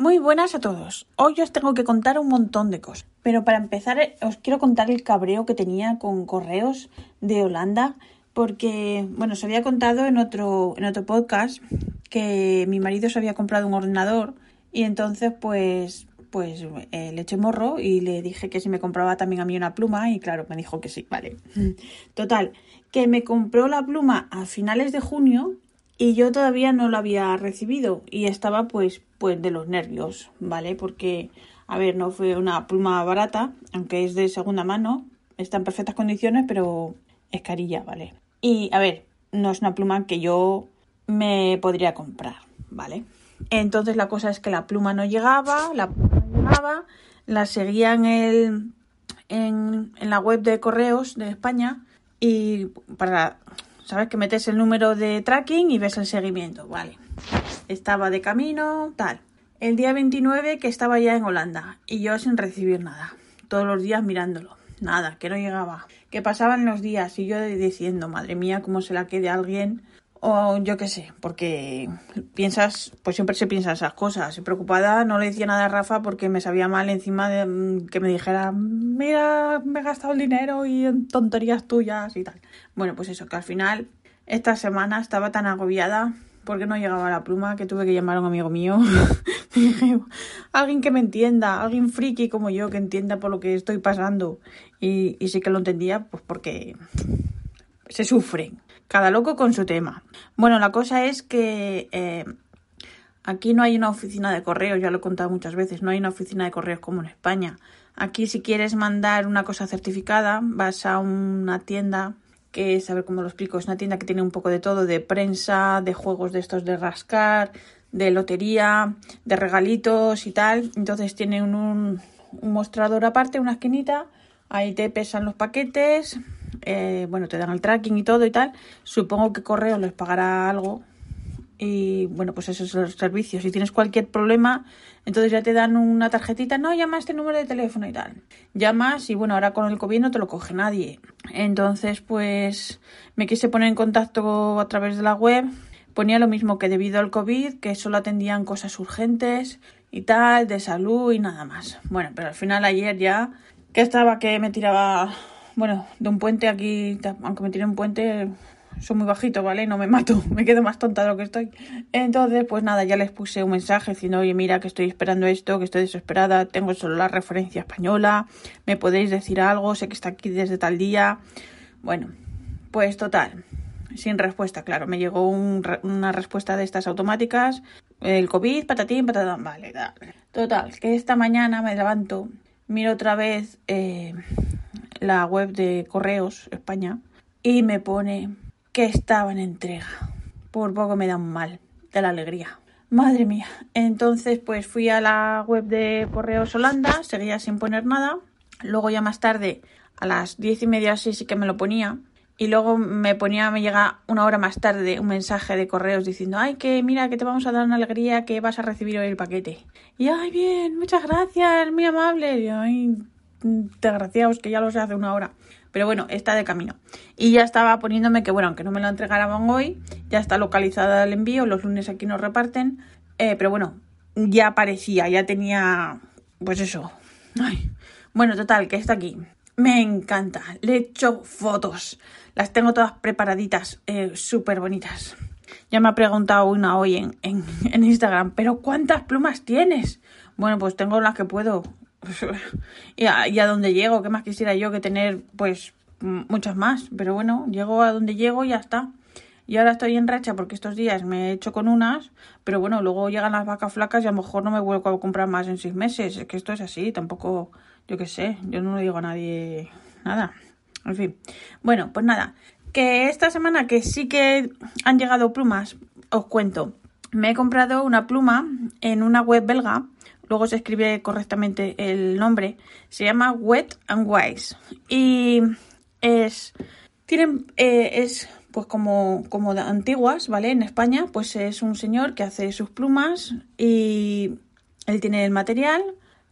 Muy buenas a todos. Hoy os tengo que contar un montón de cosas. Pero para empezar, eh, os quiero contar el cabreo que tenía con correos de Holanda. Porque, bueno, os había contado en otro, en otro podcast que mi marido se había comprado un ordenador y entonces, pues, pues eh, le eché morro y le dije que si me compraba también a mí una pluma y claro, me dijo que sí, vale. Total, que me compró la pluma a finales de junio y yo todavía no la había recibido y estaba pues pues de los nervios, ¿vale? Porque a ver, no fue una pluma barata, aunque es de segunda mano, está en perfectas condiciones, pero es carilla, ¿vale? Y a ver, no es una pluma que yo me podría comprar, ¿vale? Entonces la cosa es que la pluma no llegaba, la pluma no llegaba, la seguía en el en, en la web de correos de España y para ¿Sabes? Que metes el número de tracking y ves el seguimiento. Vale. Estaba de camino, tal. El día 29 que estaba ya en Holanda y yo sin recibir nada. Todos los días mirándolo. Nada, que no llegaba. Que pasaban los días y yo diciendo, madre mía, cómo se la quede alguien. O yo qué sé, porque piensas, pues siempre se piensa esas cosas. Preocupada no le decía nada a Rafa porque me sabía mal encima de mm, que me dijera, mira, me he gastado el dinero y en tonterías tuyas y tal. Bueno, pues eso, que al final esta semana estaba tan agobiada porque no llegaba la pluma que tuve que llamar a un amigo mío. alguien que me entienda, alguien friki como yo que entienda por lo que estoy pasando. Y, y sí que lo entendía, pues porque se sufren. Cada loco con su tema. Bueno, la cosa es que eh, aquí no hay una oficina de correos, ya lo he contado muchas veces, no hay una oficina de correos como en España. Aquí si quieres mandar una cosa certificada, vas a una tienda que es, a ver cómo lo explico, es una tienda que tiene un poco de todo, de prensa, de juegos de estos de rascar, de lotería, de regalitos y tal. Entonces tiene un, un, un mostrador aparte, una esquinita, ahí te pesan los paquetes, eh, bueno, te dan el tracking y todo y tal. Supongo que Correo les pagará algo. Y bueno, pues esos son los servicios. Si tienes cualquier problema, entonces ya te dan una tarjetita. No, llama este número de teléfono y tal. Llamas y bueno, ahora con el COVID no te lo coge nadie. Entonces, pues me quise poner en contacto a través de la web. Ponía lo mismo que debido al COVID, que solo atendían cosas urgentes y tal, de salud y nada más. Bueno, pero al final ayer ya que estaba que me tiraba bueno, de un puente aquí, aunque me tire un puente, soy muy bajito, ¿vale? No me mato, me quedo más tonta de lo que estoy. Entonces, pues nada, ya les puse un mensaje diciendo, oye, mira, que estoy esperando esto, que estoy desesperada, tengo solo la referencia española, me podéis decir algo, sé que está aquí desde tal día. Bueno, pues total, sin respuesta, claro, me llegó un, una respuesta de estas automáticas, el COVID, patatín, patatán, vale, dale. Total, que esta mañana me levanto, miro otra vez... Eh, la web de Correos España y me pone que estaba en entrega. Por poco me da un mal de la alegría. Madre mía. Entonces, pues fui a la web de Correos Holanda, seguía sin poner nada. Luego ya más tarde, a las diez y media así sí que me lo ponía. Y luego me ponía, me llega una hora más tarde un mensaje de correos diciendo, ay, que mira, que te vamos a dar una alegría, que vas a recibir hoy el paquete. Y, ay, bien, muchas gracias, muy amable. Ay, desgraciados que ya lo sé hace una hora. Pero bueno, está de camino. Y ya estaba poniéndome que, bueno, aunque no me lo entregaran hoy, ya está localizada el envío. Los lunes aquí nos reparten. Eh, pero bueno, ya aparecía, ya tenía. Pues eso. Bueno, total, que está aquí. Me encanta. Le he hecho fotos. Las tengo todas preparaditas, eh, súper bonitas. Ya me ha preguntado una hoy en, en, en Instagram, ¿pero cuántas plumas tienes? Bueno, pues tengo las que puedo. y, a, y a donde llego, ¿qué más quisiera yo que tener, pues, muchas más? Pero bueno, llego a donde llego y ya está. Y ahora estoy en racha porque estos días me he hecho con unas, pero bueno, luego llegan las vacas flacas y a lo mejor no me vuelvo a comprar más en seis meses. Es que esto es así, tampoco, yo qué sé, yo no le digo a nadie nada. En fin, bueno, pues nada, que esta semana que sí que han llegado plumas, os cuento. Me he comprado una pluma en una web belga. Luego se escribe correctamente el nombre. Se llama Wet and Wise. Y es. Tienen. Eh, es pues como, como antiguas, ¿vale? En España, pues es un señor que hace sus plumas y él tiene el material,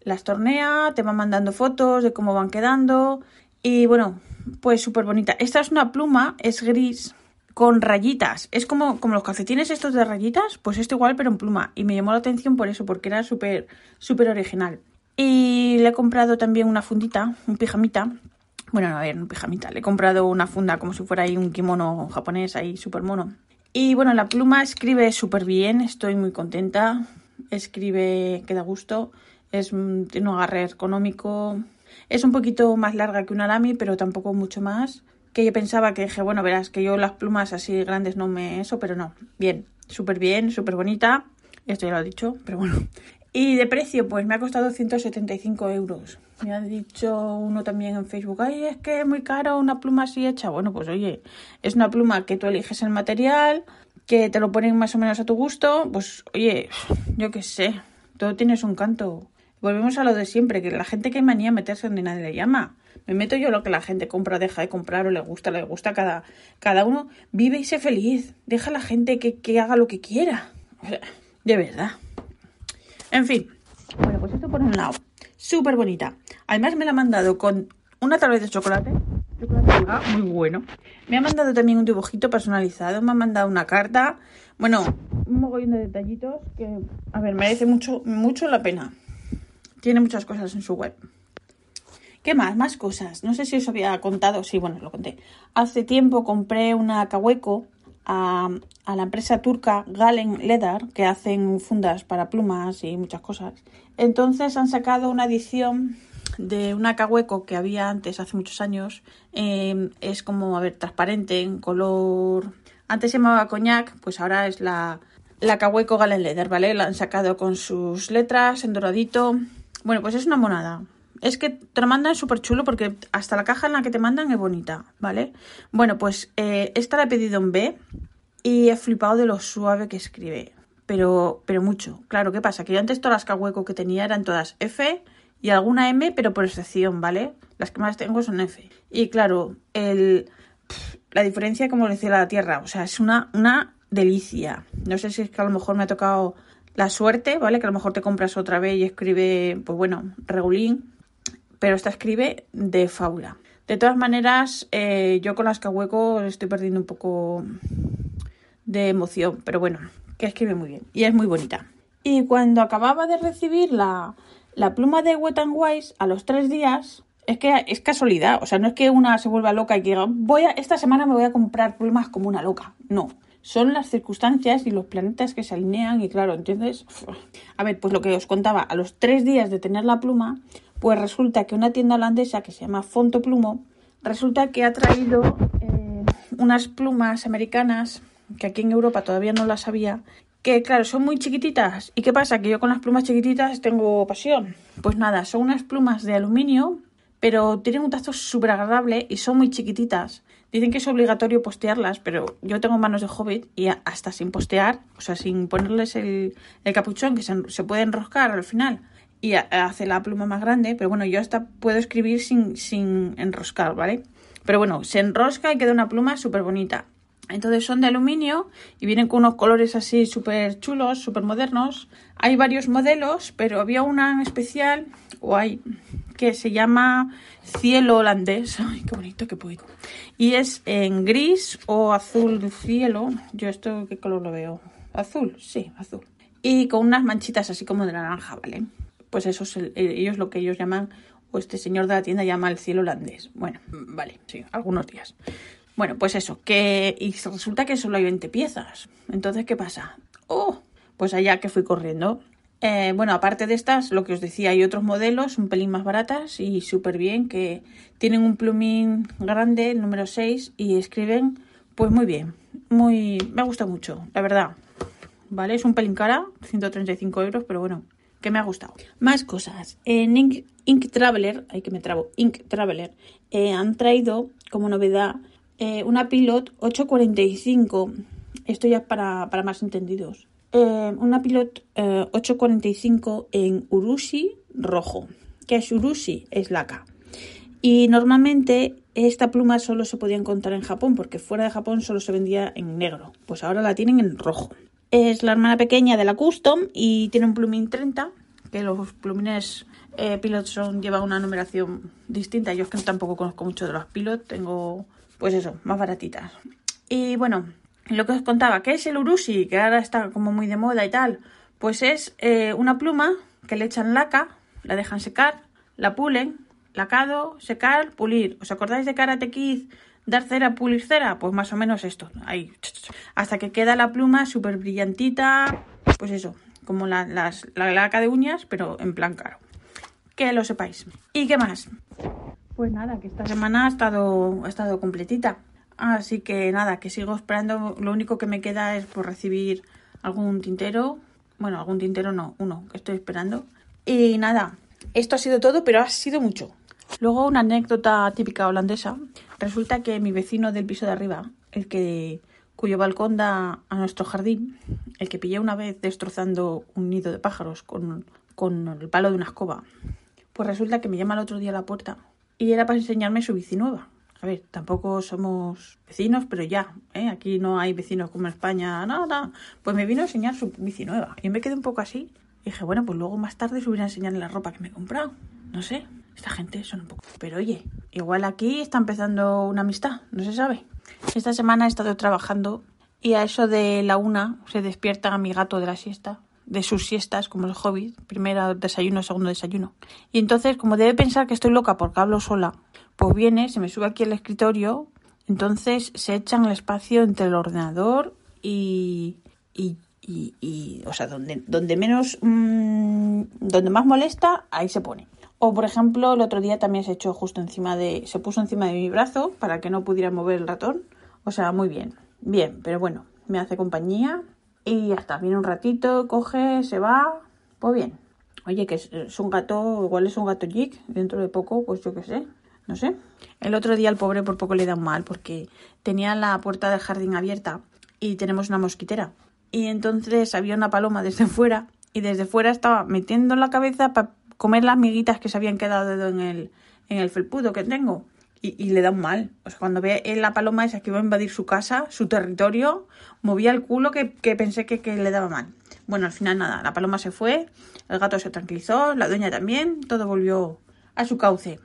las tornea, te va mandando fotos de cómo van quedando y bueno, pues súper bonita. Esta es una pluma, es gris con rayitas. Es como, como los calcetines estos de rayitas, pues esto igual pero en pluma. Y me llamó la atención por eso, porque era súper, súper original. Y le he comprado también una fundita, un pijamita. Bueno, no, a ver, un pijamita. Le he comprado una funda como si fuera ahí un kimono japonés ahí súper mono. Y bueno, la pluma escribe súper bien, estoy muy contenta escribe que da gusto, es, un agarre económico, es un poquito más larga que una Lamy, pero tampoco mucho más. Que yo pensaba que dije, bueno, verás que yo las plumas así grandes no me eso, pero no. Bien, súper bien, súper bonita. Esto ya lo he dicho, pero bueno. Y de precio, pues me ha costado 175 euros. Me ha dicho uno también en Facebook, ay, es que es muy caro una pluma así hecha. Bueno, pues oye, es una pluma que tú eliges el material, que te lo ponen más o menos a tu gusto, pues oye, yo qué sé, todo tiene su encanto. Volvemos a lo de siempre, que la gente que manía meterse donde nadie le llama. Me meto yo lo que la gente compra, deja de comprar o le gusta, le gusta cada, cada uno. Vive y sé feliz. Deja a la gente que, que haga lo que quiera. de verdad. En fin. Bueno, pues esto por un lado. Súper bonita. Además me la ha mandado con una tableta de chocolate muy bueno. Me ha mandado también un dibujito personalizado, me ha mandado una carta. Bueno, un mogollón de detallitos que, a ver, merece mucho, mucho la pena. Tiene muchas cosas en su web. ¿Qué más? Más cosas. No sé si os había contado. Sí, bueno, lo conté. Hace tiempo compré una Kaweco a, a, la empresa turca Galen Leather, que hacen fundas para plumas y muchas cosas. Entonces han sacado una edición de una cahueco que había antes, hace muchos años. Em, es como, a ver, transparente, en color... Antes se llamaba coñac, pues ahora es la, la cahueco Galen Leather, ¿vale? La han sacado con sus letras en doradito. Bueno, pues es una monada. Es que te lo mandan súper chulo porque hasta la caja en la que te mandan es bonita, ¿vale? Bueno, pues eh, esta la he pedido en B y he flipado de lo suave que escribe. Pero, pero mucho. Claro, ¿qué pasa? Que yo antes todas las cahueco que tenía eran todas F y alguna M, pero por excepción, ¿vale? Las que más tengo son F. Y claro, el, la diferencia, como decía la Tierra, o sea, es una, una delicia. No sé si es que a lo mejor me ha tocado la suerte, ¿vale? Que a lo mejor te compras otra vez y escribe, pues bueno, regulín, pero esta escribe de fábula. De todas maneras, eh, yo con las cahueco estoy perdiendo un poco de emoción, pero bueno, que escribe muy bien y es muy bonita. Y cuando acababa de recibir la, la pluma de Wet n Wise a los tres días es que es casualidad. O sea, no es que una se vuelva loca y que diga, voy a, esta semana me voy a comprar plumas como una loca. No. Son las circunstancias y los planetas que se alinean y claro, entonces, a ver, pues lo que os contaba, a los tres días de tener la pluma, pues resulta que una tienda holandesa que se llama Fonto Plumo, resulta que ha traído eh, unas plumas americanas que aquí en Europa todavía no las había que claro, son muy chiquititas. ¿Y qué pasa? Que yo con las plumas chiquititas tengo pasión. Pues nada, son unas plumas de aluminio, pero tienen un tacto súper agradable y son muy chiquititas. Dicen que es obligatorio postearlas, pero yo tengo manos de hobbit y hasta sin postear, o sea, sin ponerles el, capuchón que se, puede enroscar al final y hace la pluma más grande, pero bueno, yo hasta puedo escribir sin, sin enroscar, ¿vale? Pero bueno, se enrosca y queda una pluma súper bonita. Entonces son de aluminio y vienen con unos colores así súper chulos, súper modernos. Hay varios modelos, pero había una en especial, o hay, que se llama cielo holandés. Ay, qué bonito, qué poético. Y es en gris o azul cielo. Yo esto, ¿qué color lo veo? Azul, sí, azul. Y con unas manchitas así como de naranja, ¿vale? Pues eso es ellos lo que ellos llaman, o este señor de la tienda llama el cielo holandés. Bueno, vale, sí, algunos días. Bueno, pues eso, que y resulta que solo hay 20 piezas. Entonces, ¿qué pasa? Oh, pues allá que fui corriendo. Eh, bueno, aparte de estas, lo que os decía, hay otros modelos un pelín más baratas y súper bien, que tienen un plumín grande, el número 6, y escriben pues muy bien. Muy, me gusta mucho, la verdad. ¿Vale? Es un pelín cara, 135 euros, pero bueno, que me ha gustado. Más cosas. En Ink, Traveler, hay que me trabo, Ink Traveler, eh, han traído como novedad eh, una Pilot 845. Esto ya para, para más entendidos. eh, una Pilot 845 en Urushi rojo. ¿Qué es Urushi? Es laca. Y normalmente esta pluma solo se podía encontrar en Japón, porque fuera de Japón solo se vendía en negro. Pues ahora la tienen en rojo. Es la hermana pequeña de la Custom y tiene un plumín 30, que los plumines eh, Pilot son, llevan una numeración distinta. Yo es que tampoco conozco mucho de los Pilot, tengo pues eso, más baratitas. Y bueno, lo que os contaba, ¿qué es el Urushi? Que ahora está como muy de moda y tal. Pues es eh, una pluma que le echan laca, la dejan secar, la pulen, lacado, secar, pulir. ¿Os acordáis de Karate Kid? Dar cera, pulir cera, pues más o menos esto. Ahí. Hasta que queda la pluma súper brillantita. Pues eso, como la, las, la laca de uñas, pero en plan caro. Que lo sepáis. ¿Y qué más? Pues nada, que esta semana ha estado, ha estado completita. Así que nada, que sigo esperando. Lo único que me queda es por recibir algún tintero. Bueno, algún tintero no, uno que estoy esperando. Y nada, esto ha sido todo, pero ha sido mucho. Luego una anécdota típica holandesa. Resulta que mi vecino del piso de arriba, el que cuyo balcón da a nuestro jardín, el que pillé una vez destrozando un nido de pájaros con, con el palo de una escoba, pues resulta que me llama el otro día a la puerta y era para enseñarme su bici nueva. A ver, tampoco somos vecinos, pero ya, ¿eh? aquí no hay vecinos como en España, nada. Pues me vino a enseñar su bici nueva y me quedé un poco así. Y dije, bueno, pues luego más tarde subiré a enseñarle la ropa que me he comprado. No sé, esta gente son un poco... Pero oye, igual aquí está empezando una amistad, no se sabe. Esta semana he estado trabajando y a eso de la una se despierta mi gato de la siesta de sus siestas, como el hobby, primero desayuno, segundo desayuno. Y entonces, como debe pensar que estoy loca porque hablo sola, pues viene, se me sube aquí al escritorio, entonces se echa en el espacio entre el ordenador y, y, y, o sea, donde, donde menos, mmm, donde más molesta, ahí se pone. O, por ejemplo, el otro día también se echó justo encima de, se puso encima de mi brazo para que no pudiera mover el ratón. O sea, muy bien, bien, pero bueno, me hace compañía y ya está, viene un ratito, coge, se va, pues bien. Oye, que es, un gato, igual es un gato jig, dentro de poco, pues yo qué sé, no sé. El otro día al pobre por poco le da un mal porque tenía la puerta del jardín abierta y tenemos una mosquitera. Y entonces había una paloma desde fuera y desde fuera estaba metiendo la cabeza para comer las miguitas que se habían quedado en el, en el felpudo que tengo y, le da un mal. O sea, cuando ve la paloma esa que iba a invadir su casa, su territorio, movía el culo que, pensé que, le daba mal. Bueno, al final nada, la paloma se fue, el gato se tranquilizó, la dueña también, todo volvió a su cauce.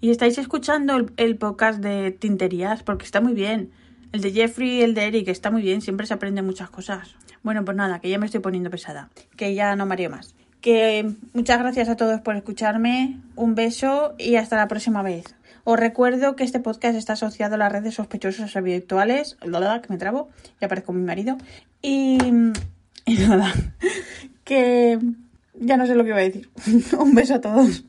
Y estáis escuchando el, el podcast de Tinterías porque está muy bien. El de Jeffrey y el de Eric está muy bien, siempre se aprenden muchas cosas. Bueno, pues nada, que ya me estoy poniendo pesada, que ya no mareo más. Que muchas gracias a todos por escucharme, un beso y hasta la próxima vez. Os recuerdo que este podcast está asociado a las redes sospechosas virtuales, que me trabo, y aparezco mi marido. Y, y nada, que ya no sé lo que iba a decir. Un beso a todos.